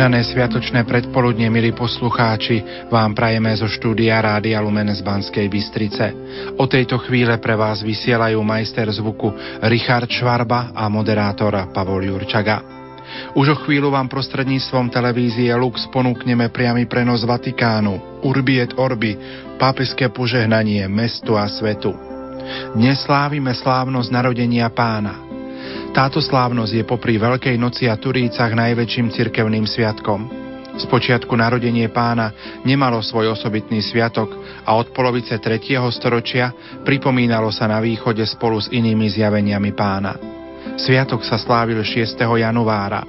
Požehnané sviatočné predpoludne, milí poslucháči, vám prajeme zo štúdia Rádia Lumen z Banskej Bystrice. O tejto chvíle pre vás vysielajú majster zvuku Richard Švarba a moderátor Pavol Jurčaga. Už o chvíľu vám prostredníctvom televízie Lux ponúkneme priamy prenos Vatikánu, Urbi et Orbi, pápeské požehnanie mestu a svetu. Dnes slávime slávnosť narodenia pána – táto slávnosť je popri Veľkej noci a Turícach najväčším cirkevným sviatkom. Z počiatku narodenie pána nemalo svoj osobitný sviatok a od polovice 3. storočia pripomínalo sa na východe spolu s inými zjaveniami pána. Sviatok sa slávil 6. januára.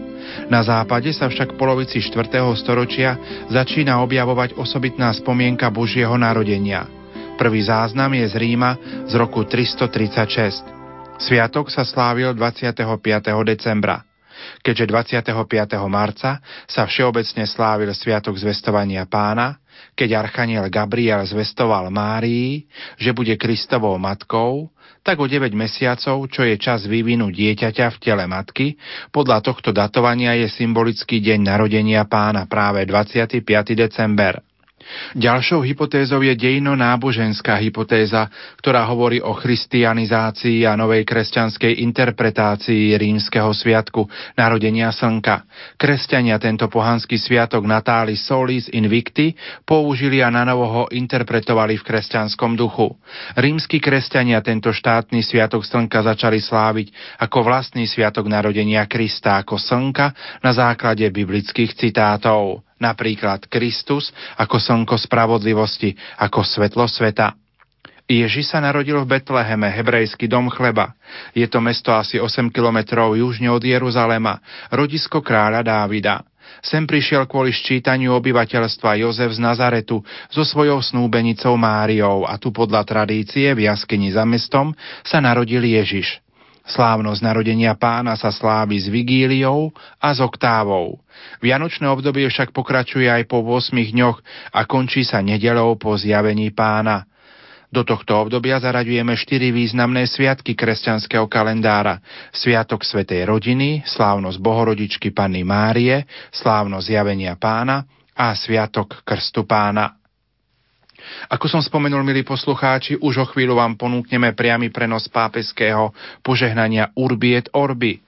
Na západe sa však v polovici 4. storočia začína objavovať osobitná spomienka Božieho narodenia. Prvý záznam je z Ríma z roku 336. Sviatok sa slávil 25. decembra. Keďže 25. marca sa všeobecne slávil Sviatok zvestovania pána, keď Archaniel Gabriel zvestoval Márii, že bude Kristovou matkou, tak o 9 mesiacov, čo je čas vyvinu dieťaťa v tele matky, podľa tohto datovania je symbolický deň narodenia pána práve 25. december. Ďalšou hypotézou je dejno-náboženská hypotéza, ktorá hovorí o christianizácii a novej kresťanskej interpretácii rímskeho sviatku narodenia slnka. Kresťania tento pohanský sviatok Natális Solis Invicti použili a na novo ho interpretovali v kresťanskom duchu. Rímsky kresťania tento štátny sviatok slnka začali sláviť ako vlastný sviatok narodenia Krista ako slnka na základe biblických citátov napríklad Kristus ako slnko spravodlivosti, ako svetlo sveta. Ježi sa narodil v Betleheme, hebrejský dom chleba. Je to mesto asi 8 kilometrov južne od Jeruzalema, rodisko kráľa Dávida. Sem prišiel kvôli ščítaniu obyvateľstva Jozef z Nazaretu so svojou snúbenicou Máriou a tu podľa tradície v jaskyni za mestom sa narodil Ježiš. Slávnosť narodenia pána sa slávi s vigíliou a s oktávou. Vianočné obdobie však pokračuje aj po 8 dňoch a končí sa nedelou po zjavení pána. Do tohto obdobia zaraďujeme štyri významné sviatky kresťanského kalendára. Sviatok Svetej rodiny, slávnosť Bohorodičky Panny Márie, slávnosť zjavenia pána a Sviatok Krstu pána. Ako som spomenul, milí poslucháči, už o chvíľu vám ponúkneme priamy prenos pápeského požehnania Urbi et Orbi.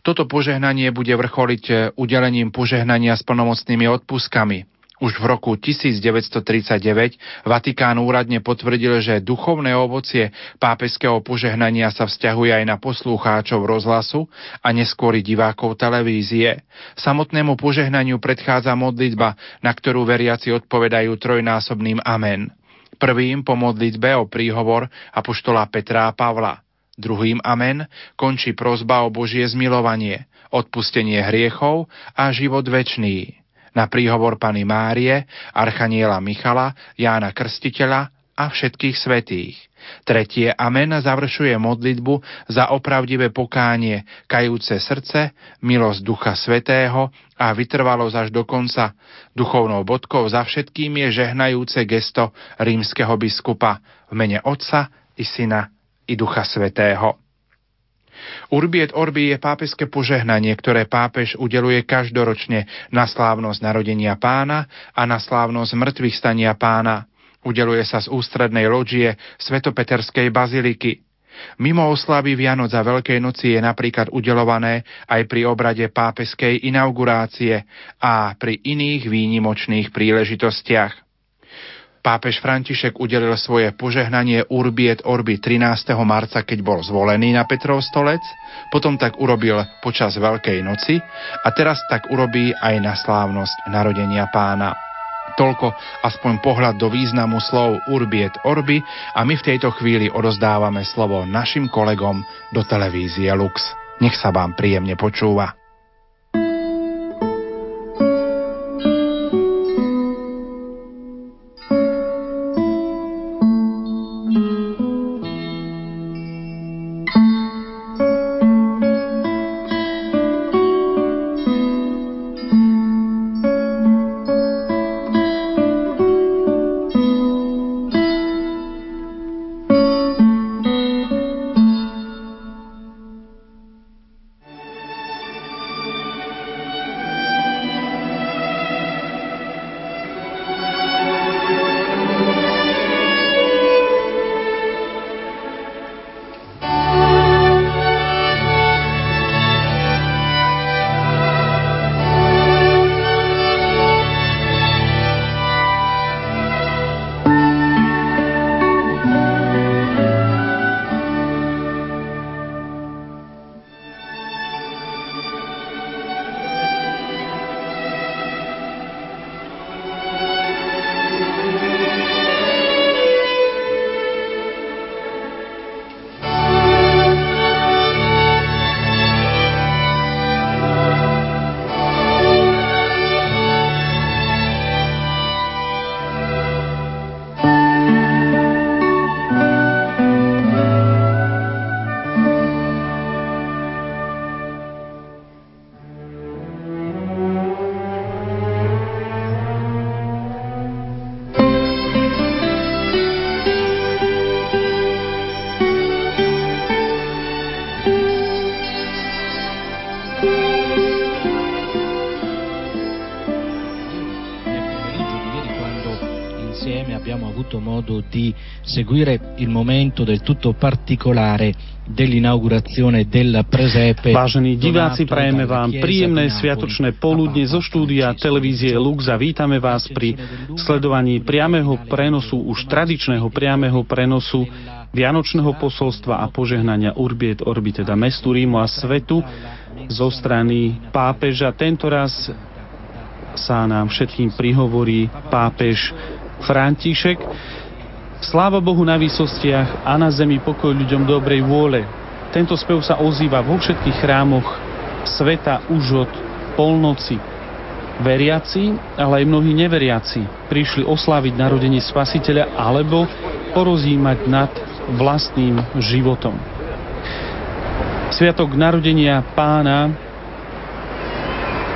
Toto požehnanie bude vrcholiť udelením požehnania s plnomocnými odpuskami. Už v roku 1939 Vatikán úradne potvrdil, že duchovné ovocie pápežského požehnania sa vzťahuje aj na poslúcháčov rozhlasu a neskôr divákov televízie. Samotnému požehnaniu predchádza modlitba, na ktorú veriaci odpovedajú trojnásobným amen. Prvým po modlitbe o príhovor apoštola Petra a Pavla. Druhým amen končí prozba o Božie zmilovanie, odpustenie hriechov a život večný na príhovor Pany Márie, Archaniela Michala, Jána Krstiteľa a všetkých svetých. Tretie amen završuje modlitbu za opravdivé pokánie, kajúce srdce, milosť Ducha Svetého a vytrvalosť až do konca. Duchovnou bodkou za všetkým je žehnajúce gesto rímskeho biskupa v mene Otca i Syna i Ducha Svetého. Urbi et Orbi je pápežské požehnanie, ktoré pápež udeluje každoročne na slávnosť narodenia pána a na slávnosť mŕtvych stania pána. Udeluje sa z ústrednej loďie Svetopeterskej baziliky. Mimo oslavy Vianoc a Veľkej noci je napríklad udelované aj pri obrade pápeskej inaugurácie a pri iných výnimočných príležitostiach. Pápež František udelil svoje požehnanie Urbi et Orbi 13. marca, keď bol zvolený na Petrov stolec, potom tak urobil počas Veľkej noci a teraz tak urobí aj na slávnosť narodenia pána. Toľko aspoň pohľad do významu slov Urbi et Orbi a my v tejto chvíli odozdávame slovo našim kolegom do televízie Lux. Nech sa vám príjemne počúva. Seguire il momento del tutto particolare dell'inaugurazione del presepe. Vážení diváci, prajeme vám príjemné sviatočné poludne zo štúdia televízie Lux a vítame vás pri sledovaní priameho prenosu, už tradičného priameho prenosu Vianočného posolstva a požehnania Urbiet Orbi, teda mestu Rímu a svetu zo strany pápeža. Tento raz sa nám všetkým prihovorí pápež František. Sláva Bohu na výsostiach a na zemi pokoj ľuďom dobrej vôle. Tento spev sa ozýva vo všetkých chrámoch sveta už od polnoci. Veriaci, ale aj mnohí neveriaci prišli osláviť narodenie spasiteľa alebo porozímať nad vlastným životom. Sviatok narodenia pána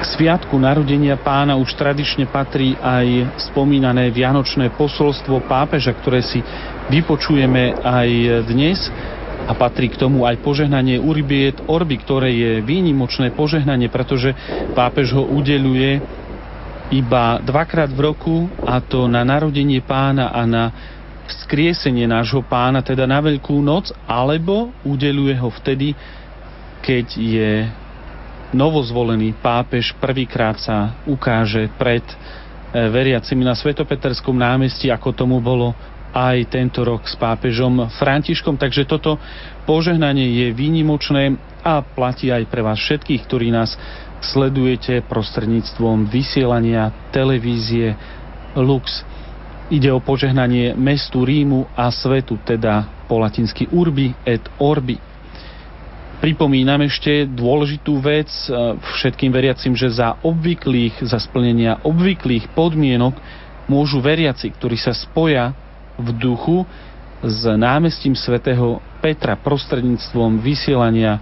sviatku narodenia pána už tradične patrí aj spomínané vianočné posolstvo pápeža, ktoré si vypočujeme aj dnes. A patrí k tomu aj požehnanie Urbiet Orbi, ktoré je výnimočné požehnanie, pretože pápež ho udeluje iba dvakrát v roku a to na narodenie pána a na vzkriesenie nášho pána, teda na Veľkú noc, alebo udeluje ho vtedy, keď je novozvolený pápež prvýkrát sa ukáže pred e, veriacimi na Svetopeterskom námestí, ako tomu bolo aj tento rok s pápežom Františkom. Takže toto požehnanie je výnimočné a platí aj pre vás všetkých, ktorí nás sledujete prostredníctvom vysielania televízie Lux. Ide o požehnanie mestu Rímu a svetu, teda po latinsky urbi et orbi. Pripomínam ešte dôležitú vec e, všetkým veriacim, že za obvyklých, za splnenia obvyklých podmienok môžu veriaci, ktorí sa spoja v duchu s námestím svätého Petra prostredníctvom vysielania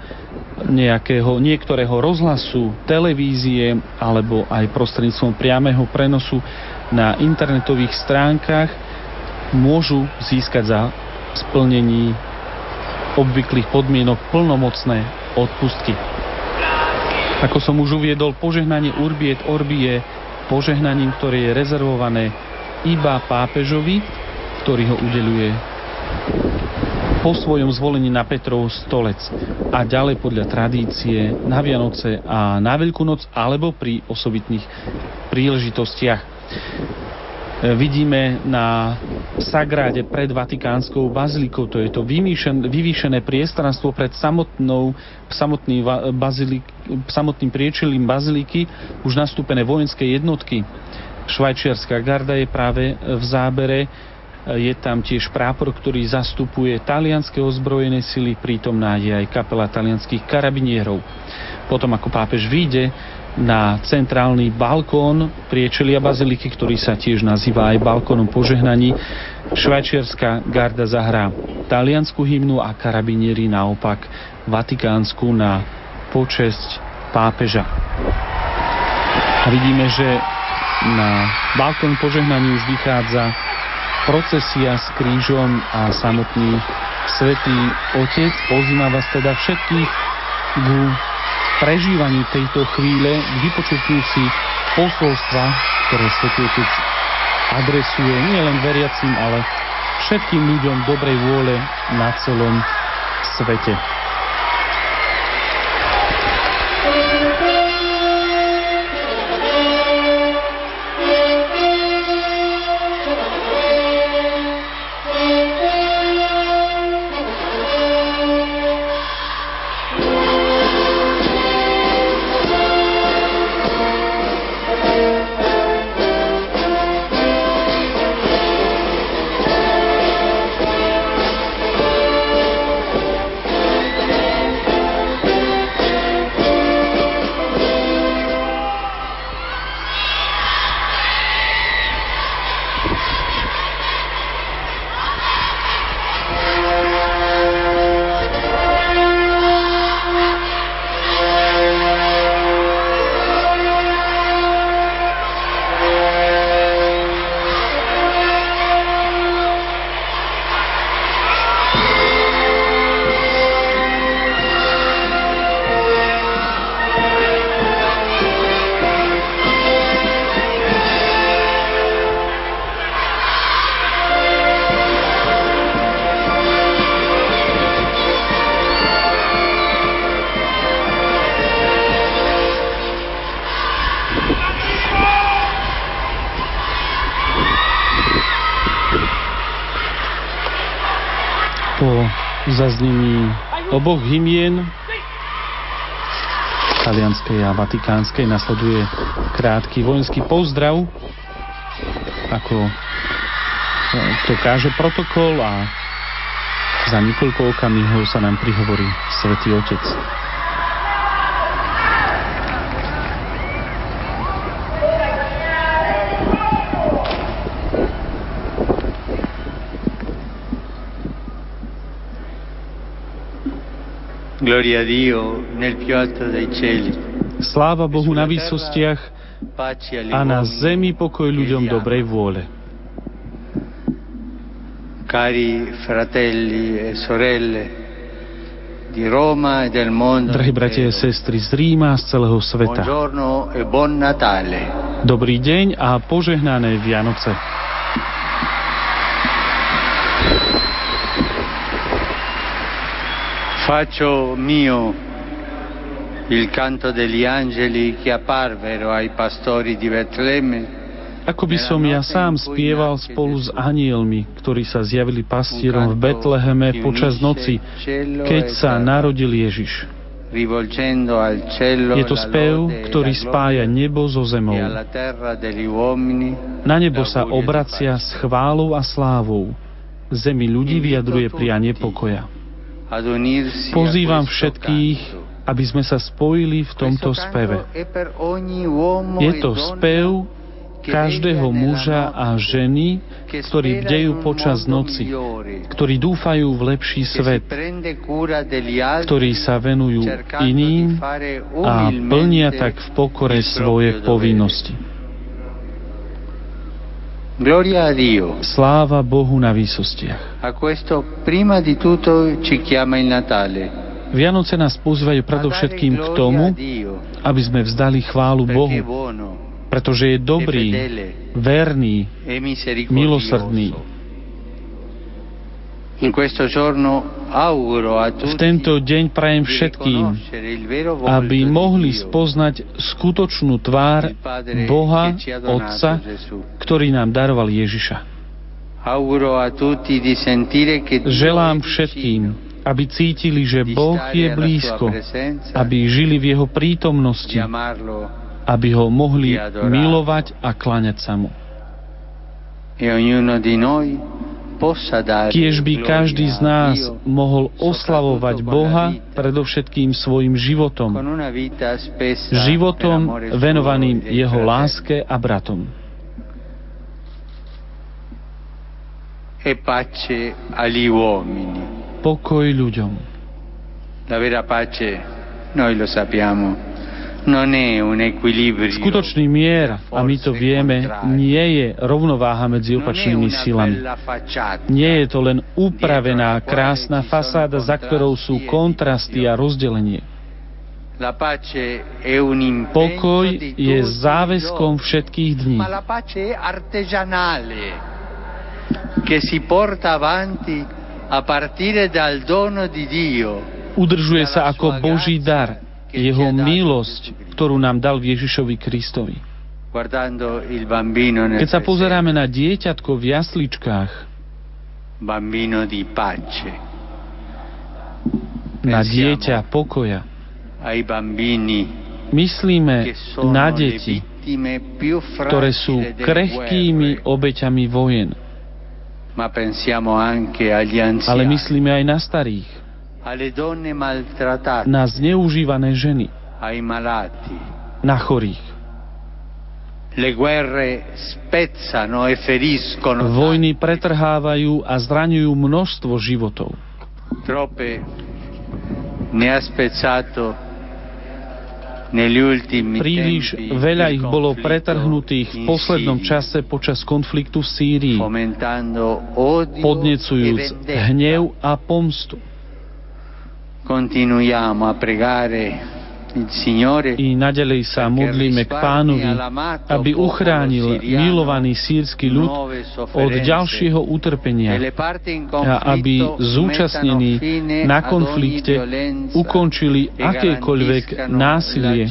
nejakého, niektorého rozhlasu, televízie alebo aj prostredníctvom priamého prenosu na internetových stránkach môžu získať za splnení obvyklých podmienok plnomocné odpustky. Ako som už uviedol, požehnanie Urbi et Orbi je požehnaním, ktoré je rezervované iba pápežovi, ktorý ho udeluje po svojom zvolení na Petrov stolec a ďalej podľa tradície na Vianoce a na Veľkú noc alebo pri osobitných príležitostiach. Vidíme na Sagráde pred Vatikánskou bazilikou, to je to vyvýšené priestranstvo pred samotnou, samotný bazilik, samotným priečelím baziliky, už nastúpené vojenské jednotky. Švajčiarská garda je práve v zábere, je tam tiež prápor, ktorý zastupuje talianské ozbrojené sily, prítomná je aj kapela talianských karabinierov. Potom ako pápež vyjde na centrálny balkón priečelia baziliky, ktorý sa tiež nazýva aj balkónom požehnaní. Švajčiarska garda zahrá taliansku hymnu a karabinieri naopak vatikánsku na počesť pápeža. A vidíme, že na balkón požehnaní už vychádza procesia s krížom a samotný svetý Otec. Pozýva vás teda všetkých k prežívaní tejto chvíle, vypočutí si posolstva, ktoré Svetý Otec adresuje nielen veriacim, ale všetkým ľuďom dobrej vôle na celom svete. Zaznení oboch hymien talianskej a vatikánskej nasleduje krátky vojenský pozdrav ako to káže protokol a za niekoľko okamihov sa nám prihovorí Svetý Otec. Sláva Bohu na výsostiach a na zemi pokoj ľuďom dobrej vôle. Cari fratelli e sorelle di Roma e del mondo Drahí bratia a sestry z Ríma a z celého sveta. Buongiorno e buon Natale. Dobrý deň a požehnané Vianoce. Faccio mio il canto degli angeli che apparvero ai pastori di Betlemme Ako by som ja sám spieval spolu s anielmi, ktorí sa zjavili pastierom v Betleheme počas noci, keď sa narodil Ježiš. Je to spev, ktorý spája nebo so zemou. Na nebo sa obracia s chválou a slávou. Zemi ľudí vyjadruje prianie pokoja. Pozývam všetkých, aby sme sa spojili v tomto speve. Je to spev každého muža a ženy, ktorí bdejú počas noci, ktorí dúfajú v lepší svet, ktorí sa venujú iným a plnia tak v pokore svoje povinnosti. Gloria a Dio. Sláva Bohu na výsostiach. A questo prima di tutto ci chiama il Natale. Vianoce nás pozývajú predovšetkým k tomu, aby sme vzdali chválu Bohu, pretože je dobrý, verný, milosrdný. V tento deň prajem všetkým, aby mohli spoznať skutočnú tvár Boha, Otca, ktorý nám daroval Ježiša. Želám všetkým, aby cítili, že Boh je blízko, aby žili v Jeho prítomnosti, aby ho mohli milovať a klaňať sa mu. Kiež by každý z nás mohol oslavovať Boha predovšetkým svojim životom, životom venovaným Jeho láske a bratom. E. Pokoj ľuďom. La vera pace, noi lo sappiamo, Skutočný mier, a my to vieme, nie je rovnováha medzi opačnými silami. Nie je to len upravená, krásna fasáda, za ktorou sú kontrasty a rozdelenie. Pokoj je záväzkom všetkých dní. che si porta avanti a partire dal dono di Dio. Udržuje sa ako Boží dar, jeho milosť, ktorú nám dal v Ježišovi Kristovi. Keď sa pozeráme na dieťatko v jasličkách, na dieťa pokoja, myslíme na deti, ktoré sú krehkými obeťami vojen. Ale myslíme aj na starých, na zneužívané ženy, na chorých. E Vojny pretrhávajú a zraňujú množstvo životov. Príliš veľa ich bolo pretrhnutých v poslednom čase počas konfliktu v Sýrii, podnecujúc hnev a pomstu. I naďalej sa modlíme k pánovi, aby uchránil milovaný sírsky ľud od ďalšieho utrpenia a aby zúčastnení na konflikte ukončili akékoľvek násilie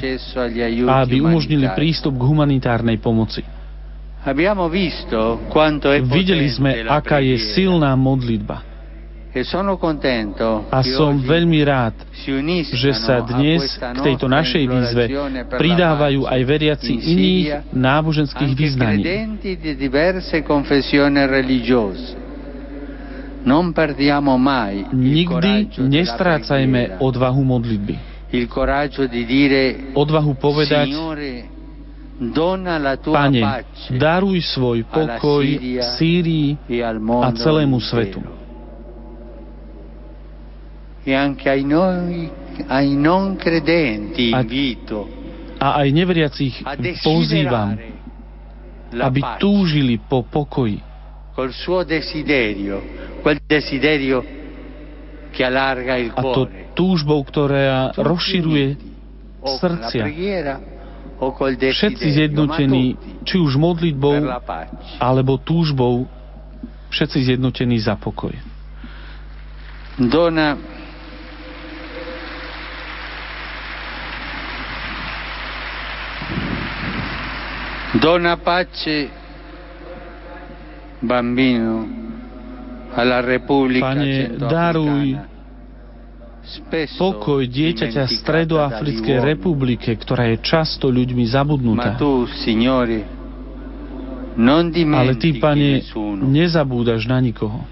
a aby umožnili prístup k humanitárnej pomoci. Videli sme, aká je silná modlitba A som veľmi rád, že sa dnes k tejto našej výzve pridávajú aj veriaci iných náboženských vyznaní. Nikdy nestrácajme odvahu modlitby. Odvahu povedať, Pane, daruj svoj pokoj Sýrii e a celému svetu. E anche ai, noi, ai non credenti invito a aj neveriacich pozývam, aby túžili po pokoji. Col suo desiderio, quel desiderio che allarga il cuore. A to túžbou, ktorá rozširuje srdcia. Všetci zjednotení, či už modlitbou, alebo túžbou, všetci zjednotení za pokoj. Dona Dona pace, bambino, alla Repubblica Pane, daruj pokoj dieťaťa Stredoafrickej republike, ktorá je často ľuďmi zabudnutá. Ale ty, Pane, nezabúdaš na nikoho.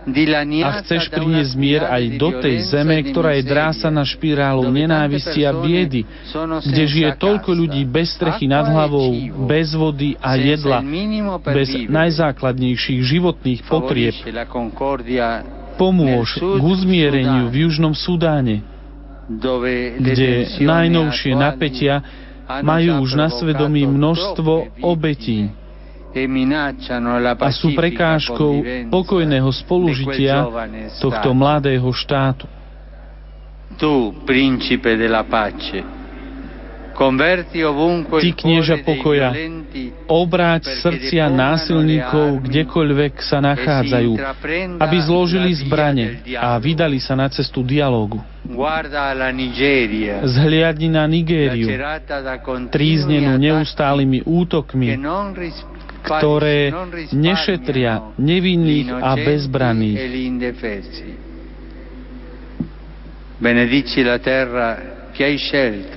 A chceš priniesť mier aj do tej zeme, ktorá je drásaná špirálu nenávisti a biedy, kde žije toľko ľudí bez strechy nad hlavou, bez vody a jedla, bez najzákladnejších životných potrieb. Pomôž k uzmiereniu v Južnom Sudáne, kde najnovšie napätia majú už na svedomí množstvo obetí a sú prekážkou pokojného spolužitia tohto mladého štátu. Tu, príncipe della pace, Ty, knieža pokoja, obráť srdcia násilníkov kdekoľvek sa nachádzajú, aby zložili zbrane a vydali sa na cestu dialógu. Zhliadni na Nigériu, tríznenú neustálými útokmi, ktoré nešetria nevinných a bezbraných. Benedici la terra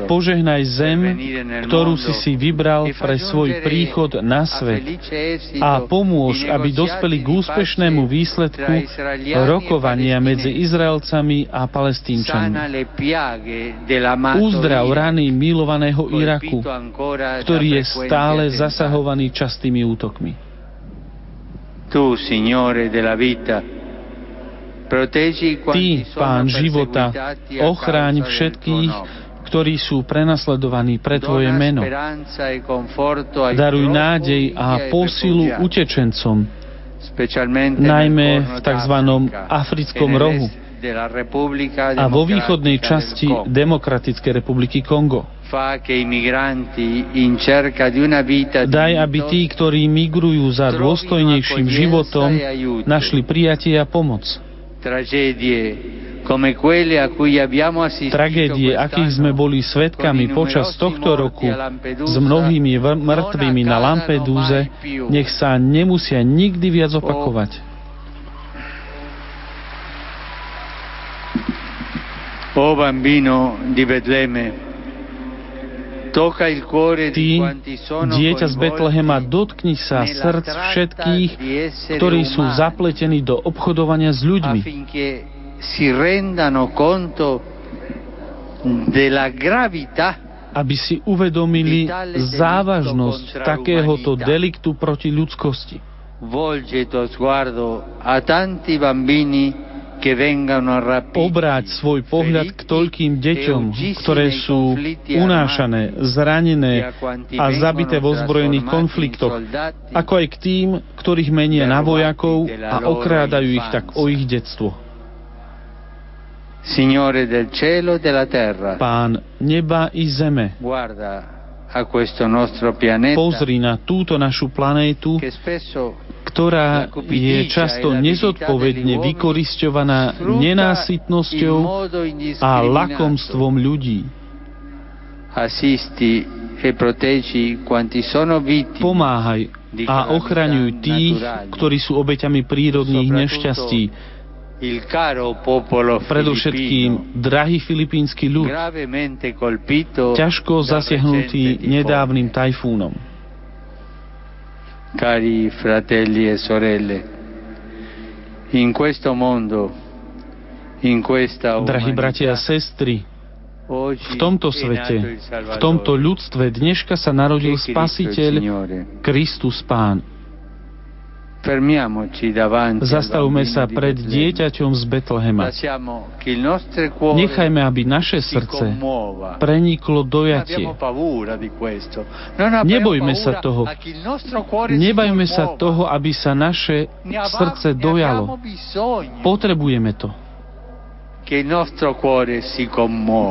Požehnaj zem, ktorú si si vybral pre svoj príchod na svet a pomôž, aby dospeli k úspešnému výsledku rokovania medzi Izraelcami a Palestínčanmi. Uzdrav rany milovaného Iraku, ktorý je stále zasahovaný častými útokmi. Tu, Signore della vita, Ty, Pán života, ochráň všetkých, ktorí sú prenasledovaní pre Tvoje meno. E Daruj nádej a posilu utečencom, najmä v tzv. africkom rohu a vo východnej časti Demokratickej republiky Kongo. Daj, aby tí, ktorí migrujú za dôstojnejším životom, našli prijatie a pomoc. Tragédie, akých sme boli svetkami počas tohto roku s mnohými mŕtvými na Lampedúze, nech sa nemusia nikdy viac opakovať. O bambino di Betleme, Ty, dieťa z Betlehema, dotkni sa srdc všetkých, ktorí sú zapletení do obchodovania s ľuďmi, aby si uvedomili závažnosť takéhoto deliktu proti ľudskosti. Volge tuo sguardo a tanti bambini obráť svoj pohľad k toľkým deťom, ktoré sú unášané, zranené a zabité vo zbrojených konfliktoch, ako aj k tým, ktorých menia na vojakov a okrádajú ich tak o ich detstvo. Pán neba i zeme, pozri na túto našu planétu, ktorá je často nezodpovedne vykoristovaná nenásytnosťou a lakomstvom ľudí. Pomáhaj a ochraňuj tých, ktorí sú obeťami prírodných nešťastí, predovšetkým drahý filipínsky ľud, ťažko zasiahnutý nedávnym tajfúnom. Cari fratelli e sorelle, in questo mondo, in questa Drahí bratia a sestry, v tomto svete, v tomto ľudstve dneška sa narodil Spasiteľ, Kristus Pán. Zastavme sa pred dieťaťom z Betlehema. Nechajme, aby naše srdce preniklo dojatie. Nebojme sa toho. Nebajme sa toho, aby sa naše srdce dojalo. Potrebujeme to.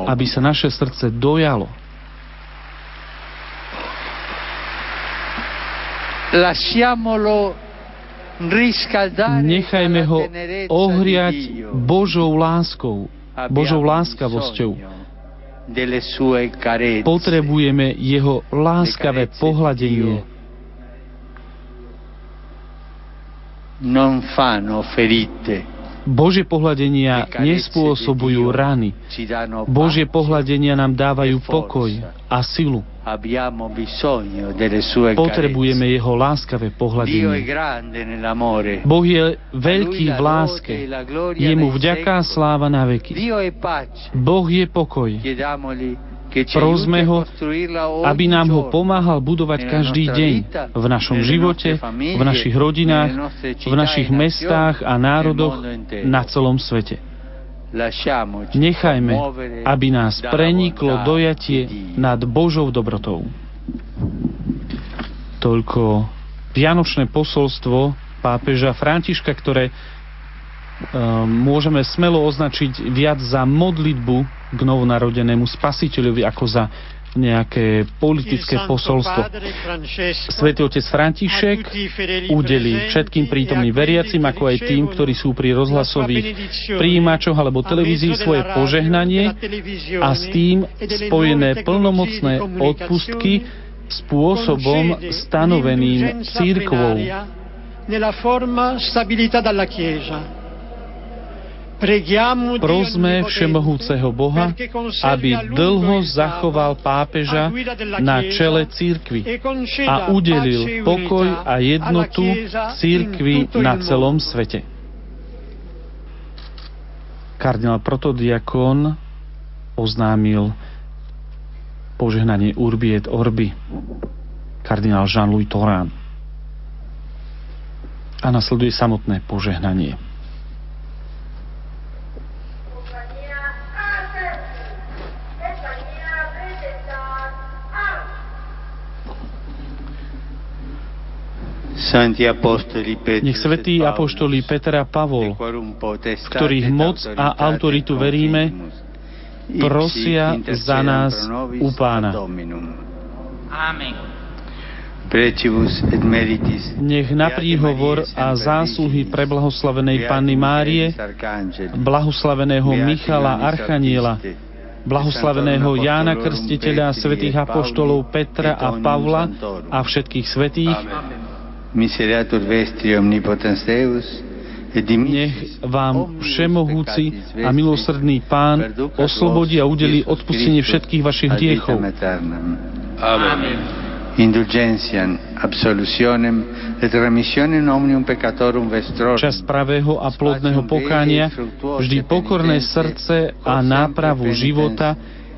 Aby sa naše srdce dojalo. Lasciamolo Nechajme ho ohriať Božou láskou, Božou láskavosťou. Potrebujeme jeho láskavé pohľadenie. Božie pohľadenia nespôsobujú rany. Božie pohľadenia nám dávajú pokoj a silu. Potrebujeme jeho láskavé pohľadenie. Boh je veľký v láske. Jemu vďaká sláva na veky. Boh je pokoj. Prosme ho, aby nám ho pomáhal budovať každý deň v našom živote, v našich rodinách, v našich mestách a národoch na celom svete. Nechajme, aby nás preniklo dojatie nad Božou dobrotou. Toľko vianočné posolstvo pápeža Františka, ktoré Ehm, môžeme smelo označiť viac za modlitbu k novonarodenému spasiteľovi ako za nejaké politické posolstvo. Svetý otec František udeli všetkým prítomným veriacim, ako aj tým, ktorí sú pri rozhlasových príjimačoch alebo televízii svoje požehnanie a s tým spojené plnomocné odpustky spôsobom stanoveným církvou. Nella forma stabilità dalla Chiesa Prosme Všemohúceho Boha, aby dlho zachoval pápeža na čele církvy a udelil pokoj a jednotu církvy na celom svete. Kardinál protodiakon oznámil požehnanie Urbi et Orbi. Kardinál Jean-Louis Torán. A nasleduje samotné požehnanie. Nech svätí apoštoli Peter a Pavol, v ktorých moc a autoritu veríme, prosia za nás u Pána. Nech na príhovor a zásluhy pre blahoslavenej Panny Márie, blahoslaveného Michala Archaniela, blahoslaveného Jána Krstiteľa, svätých apoštolov Petra a Pavla a všetkých svetých, nech vám všemohúci a milosrdný Pán oslobodí a udeli odpustenie všetkých vašich hriechov. Amen. Indulgenciam, absolutionem et remissionem omnium peccatorum vestrorum. Čas pravého a plodného pokánia, vždy pokorné srdce a nápravu života,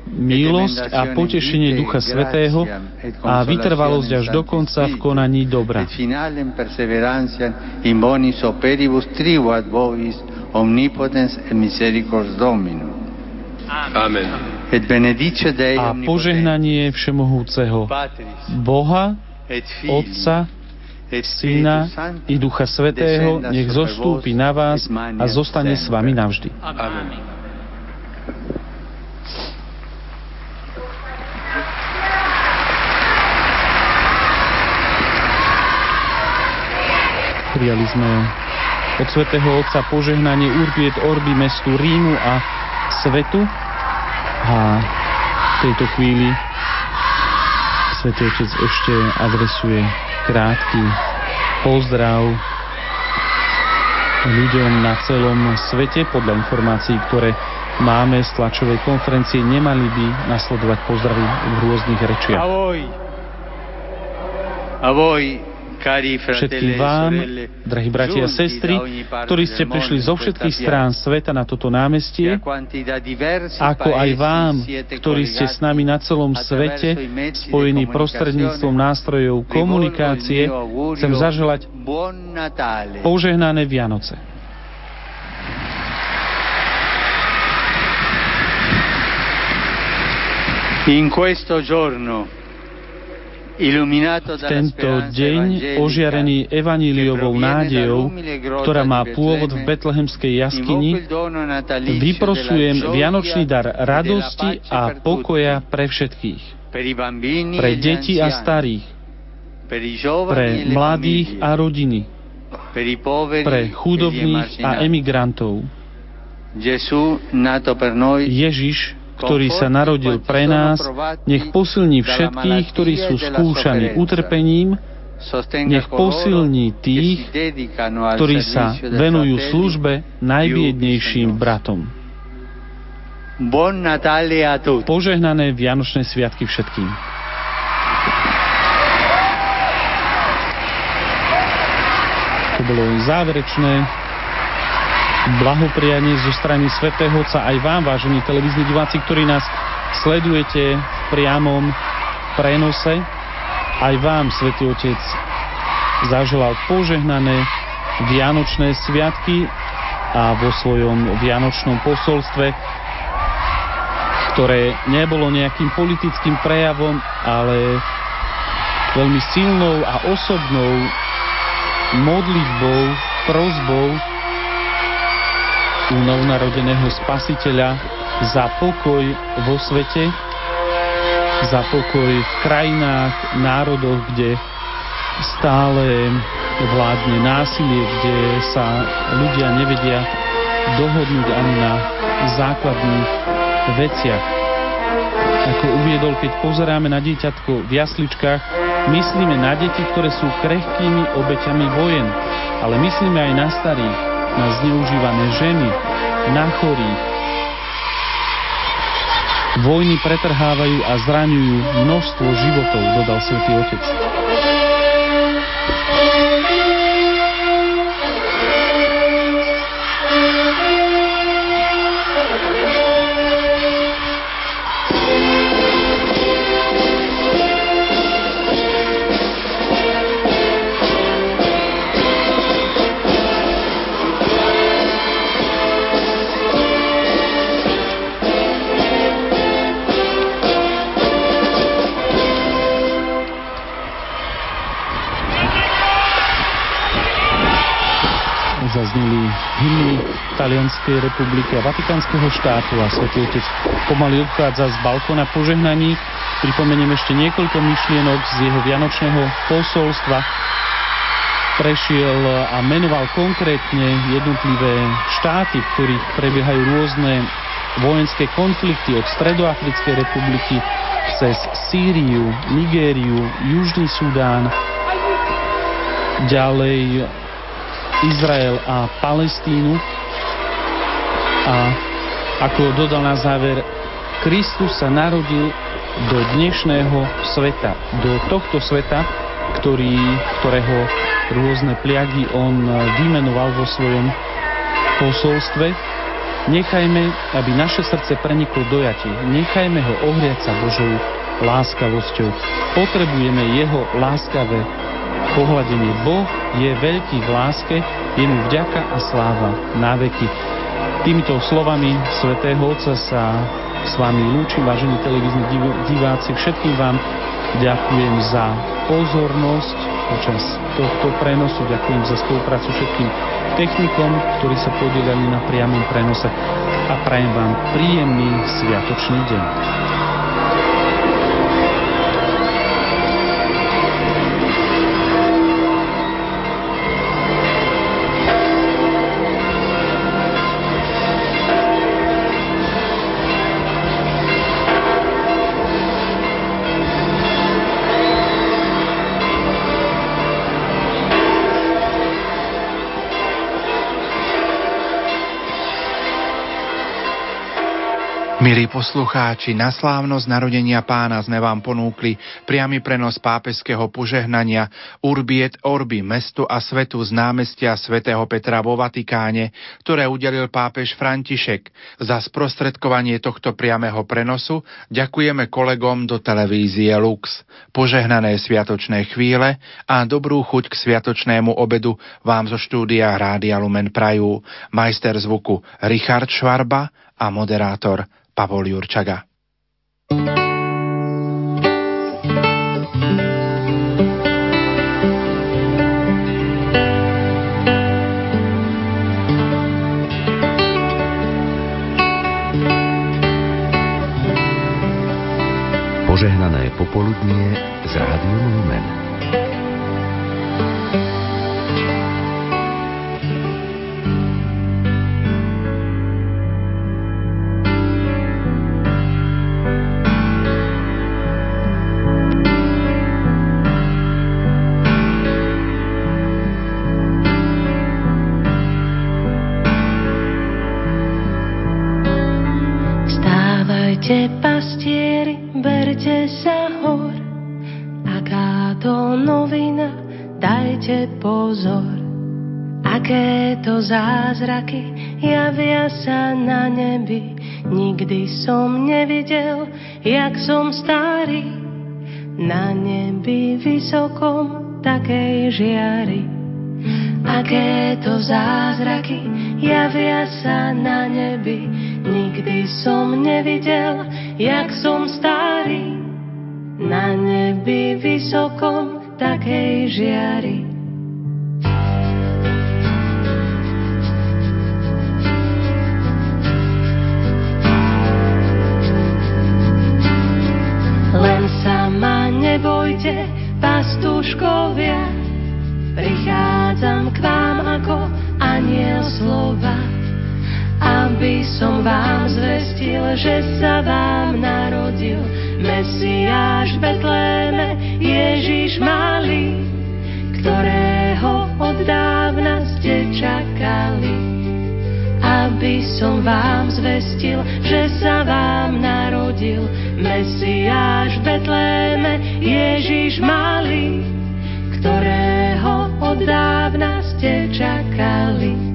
milosť a potešenie Ducha Svetého a vytrvalosť až do konca v konaní dobra. Amen. A požehnanie Všemohúceho Boha, Otca, Syna i Ducha Svetého nech zostúpi na vás a zostane s vami navždy. Amen. Prijali sme od svätého Otca požehnanie Urbi et Orbi mestu Rímu a svetu. A v tejto chvíli Svetý Otec ešte adresuje krátky pozdrav ľuďom na celom svete. Podľa informácií, ktoré máme z tlačovej konferencie, nemali by nasledovať pozdravy v rôznych rečiach. Ahoj. Ahoj všetkým vám, drahí bratia a sestry, ktorí ste prišli zo všetkých strán sveta na toto námestie, ako aj vám, ktorí ste s nami na celom svete, spojení prostredníctvom nástrojov komunikácie, chcem zaželať požehnané Vianoce. In questo giorno tento deň ožiarený evaníliovou nádejou, ktorá má pôvod v betlehemskej jaskyni, vyprosujem vianočný dar radosti a pokoja pre všetkých. Pre deti a starých, pre mladých a rodiny, pre chudobných a emigrantov. Ježiš, ktorý sa narodil pre nás, nech posilní všetkých, ktorí sú skúšaní utrpením, nech posilní tých, ktorí sa venujú službe najbiednejším bratom. Požehnané Vianočné sviatky všetkým. To bolo záverečné blahoprianie zo strany Svetého Otca aj vám, vážení televízni diváci, ktorí nás sledujete v priamom prenose. Aj vám, Svetý Otec, zaželal požehnané Vianočné sviatky a vo svojom Vianočnom posolstve, ktoré nebolo nejakým politickým prejavom, ale veľmi silnou a osobnou modlitbou, prozbou novnarodeného spasiteľa za pokoj vo svete, za pokoj v krajinách, národoch, kde stále vládne násilie, kde sa ľudia nevedia dohodnúť ani na základných veciach. Ako uviedol, keď pozeráme na dieťatko v jasličkách, myslíme na deti, ktoré sú krehkými obeťami vojen, ale myslíme aj na starých, na zneužívané ženy, na chorých. Vojny pretrhávajú a zraňujú množstvo životov, dodal svätý Otec. Talianskej republiky a Vatikánskeho štátu a Svetý Otec pomaly odchádza z balkona požehnaní. Pripomeniem ešte niekoľko myšlienok z jeho vianočného posolstva. Prešiel a menoval konkrétne jednotlivé štáty, v ktorých prebiehajú rôzne vojenské konflikty od Stredoafrickej republiky cez Sýriu, Nigériu, Južný Sudán, ďalej Izrael a Palestínu a ako dodal na záver, Kristus sa narodil do dnešného sveta, do tohto sveta, ktorý, ktorého rôzne pliagy on vymenoval vo svojom posolstve. Nechajme, aby naše srdce preniklo dojatie. Nechajme ho ohriať sa Božou láskavosťou. Potrebujeme jeho láskavé pohľadenie. Boh je veľký v láske, je mu vďaka a sláva na veky. Týmito slovami svätého Otca sa s vami lúčim, vážení televízni diváci. Všetkým vám ďakujem za pozornosť počas tohto prenosu. Ďakujem za spoluprácu všetkým technikom, ktorí sa podielali na priamom prenose a prajem vám príjemný sviatočný deň. Milí poslucháči, na slávnosť narodenia pána sme vám ponúkli priamy prenos pápežského požehnania Urbiet Orbi, mestu a svetu z námestia svätého Petra vo Vatikáne, ktoré udelil pápež František. Za sprostredkovanie tohto priamého prenosu ďakujeme kolegom do televízie Lux. Požehnané sviatočné chvíle a dobrú chuť k sviatočnému obedu vám zo štúdia Rádia Lumen Prajú majster zvuku Richard Švarba a moderátor Pavol Jurčaga. Požehnané popoludnie z Rádiom Lumen. Zázraky javia sa na nebi. Nikdy som nevidel, jak som starý, na nebi vysokom takej žiary. Aké to zázraky javia sa na nebi, nikdy som nevidel, jak som starý, na nebi vysokom takej žiary. Nebojte, pastúškovia, prichádzam k vám ako aniel slova, aby som vám zvestil, že sa vám narodil Mesiáš v Betléme, Ježiš malý, ktorého od dávna ste čakali. Aby som vám zvestil, že sa vám narodil Mesiáš Betléme, Ježiš malý, ktorého od dávna ste čakali.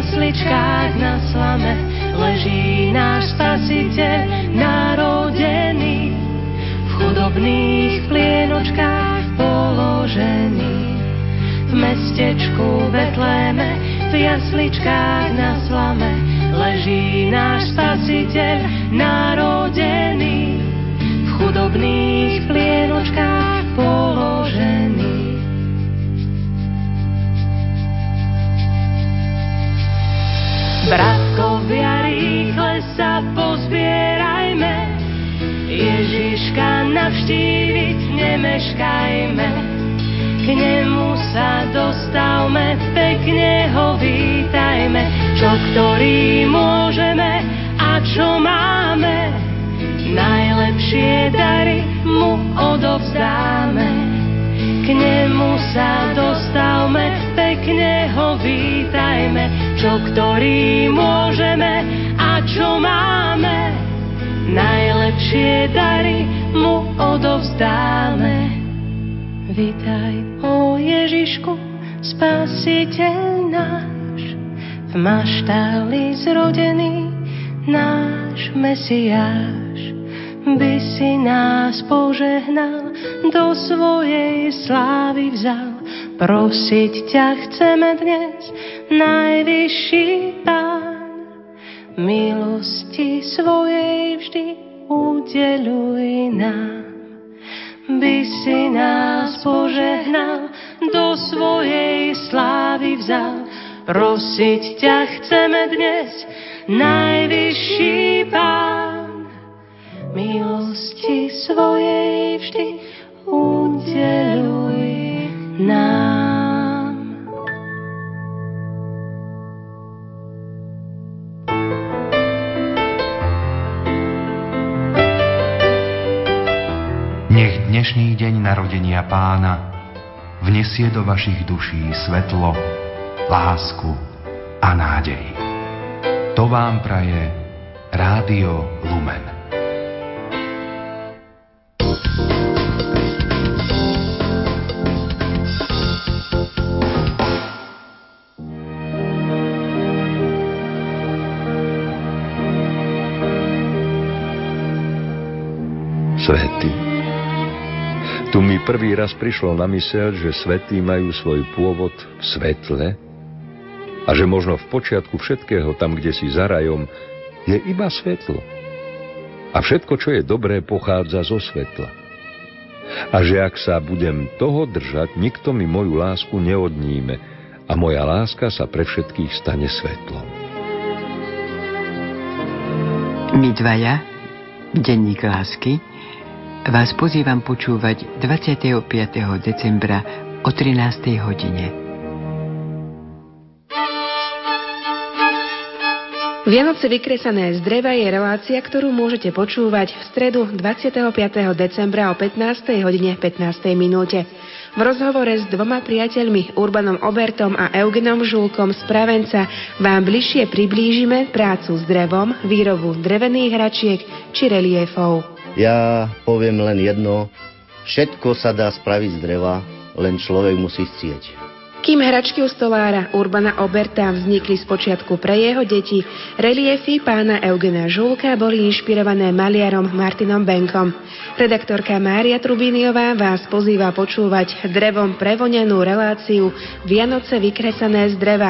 Jasličkách na slame leží náš spasiteľ narodený. V chudobných plienočkách položený. V mestečku Betléme, v jasličkách na čo ktorý môžeme a čo máme. Najlepšie dary mu odovzdáme. Vítaj, o Ježišku, spasiteľ náš, v maštali zrodený náš Mesiáš. By si nás požehnal, do svojej slávy vzal, prosiť ťa chceme dnes, najvyšší Pán, milosti svojej vždy udeluj nám. By si nás požehnal, do svojej slávy vzal, prosiť ťa chceme dnes, najvyšší Pán, milosti svojej vždy udeluj nám. Dnešný deň narodenia pána vnesie do vašich duší svetlo, lásku a nádej. To vám praje Rádio Lumen. Svety. Tu mi prvý raz prišlo na myseľ, že svety majú svoj pôvod v svetle a že možno v počiatku všetkého, tam, kde si za rajom, je iba svetlo. A všetko, čo je dobré, pochádza zo svetla. A že ak sa budem toho držať, nikto mi moju lásku neodníme a moja láska sa pre všetkých stane svetlom. My dvaja, denník lásky, vás pozývam počúvať 25. decembra o 13. hodine. Vianoce vykresané z dreva je relácia, ktorú môžete počúvať v stredu 25. decembra o 15. hodine 15. minúte. V rozhovore s dvoma priateľmi Urbanom Obertom a Eugenom Žulkom z Pravenca vám bližšie priblížime prácu s drevom, výrobu drevených hračiek či reliefov. Ja poviem len jedno, všetko sa dá spraviť z dreva, len človek musí chcieť. Kým hračky u stolára Urbana Oberta vznikli z počiatku pre jeho deti, reliefy pána Eugena Žulka boli inšpirované maliarom Martinom Benkom. Redaktorka Mária Trubíniová vás pozýva počúvať drevom prevonenú reláciu Vianoce vykresané z dreva